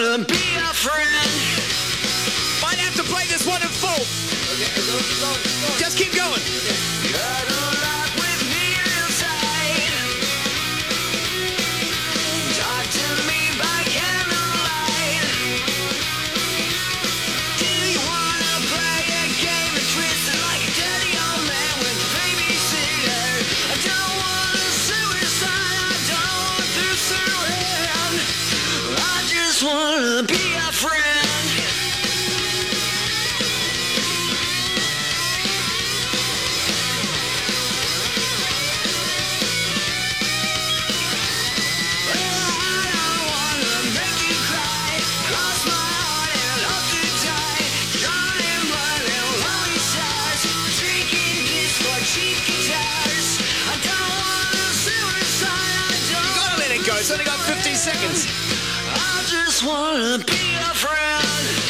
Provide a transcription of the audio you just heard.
wanna be a friend. Might have to play this one in full. Okay, go, go, go. Just keep going. Okay. It's only got 15 seconds. I just wanna be a friend.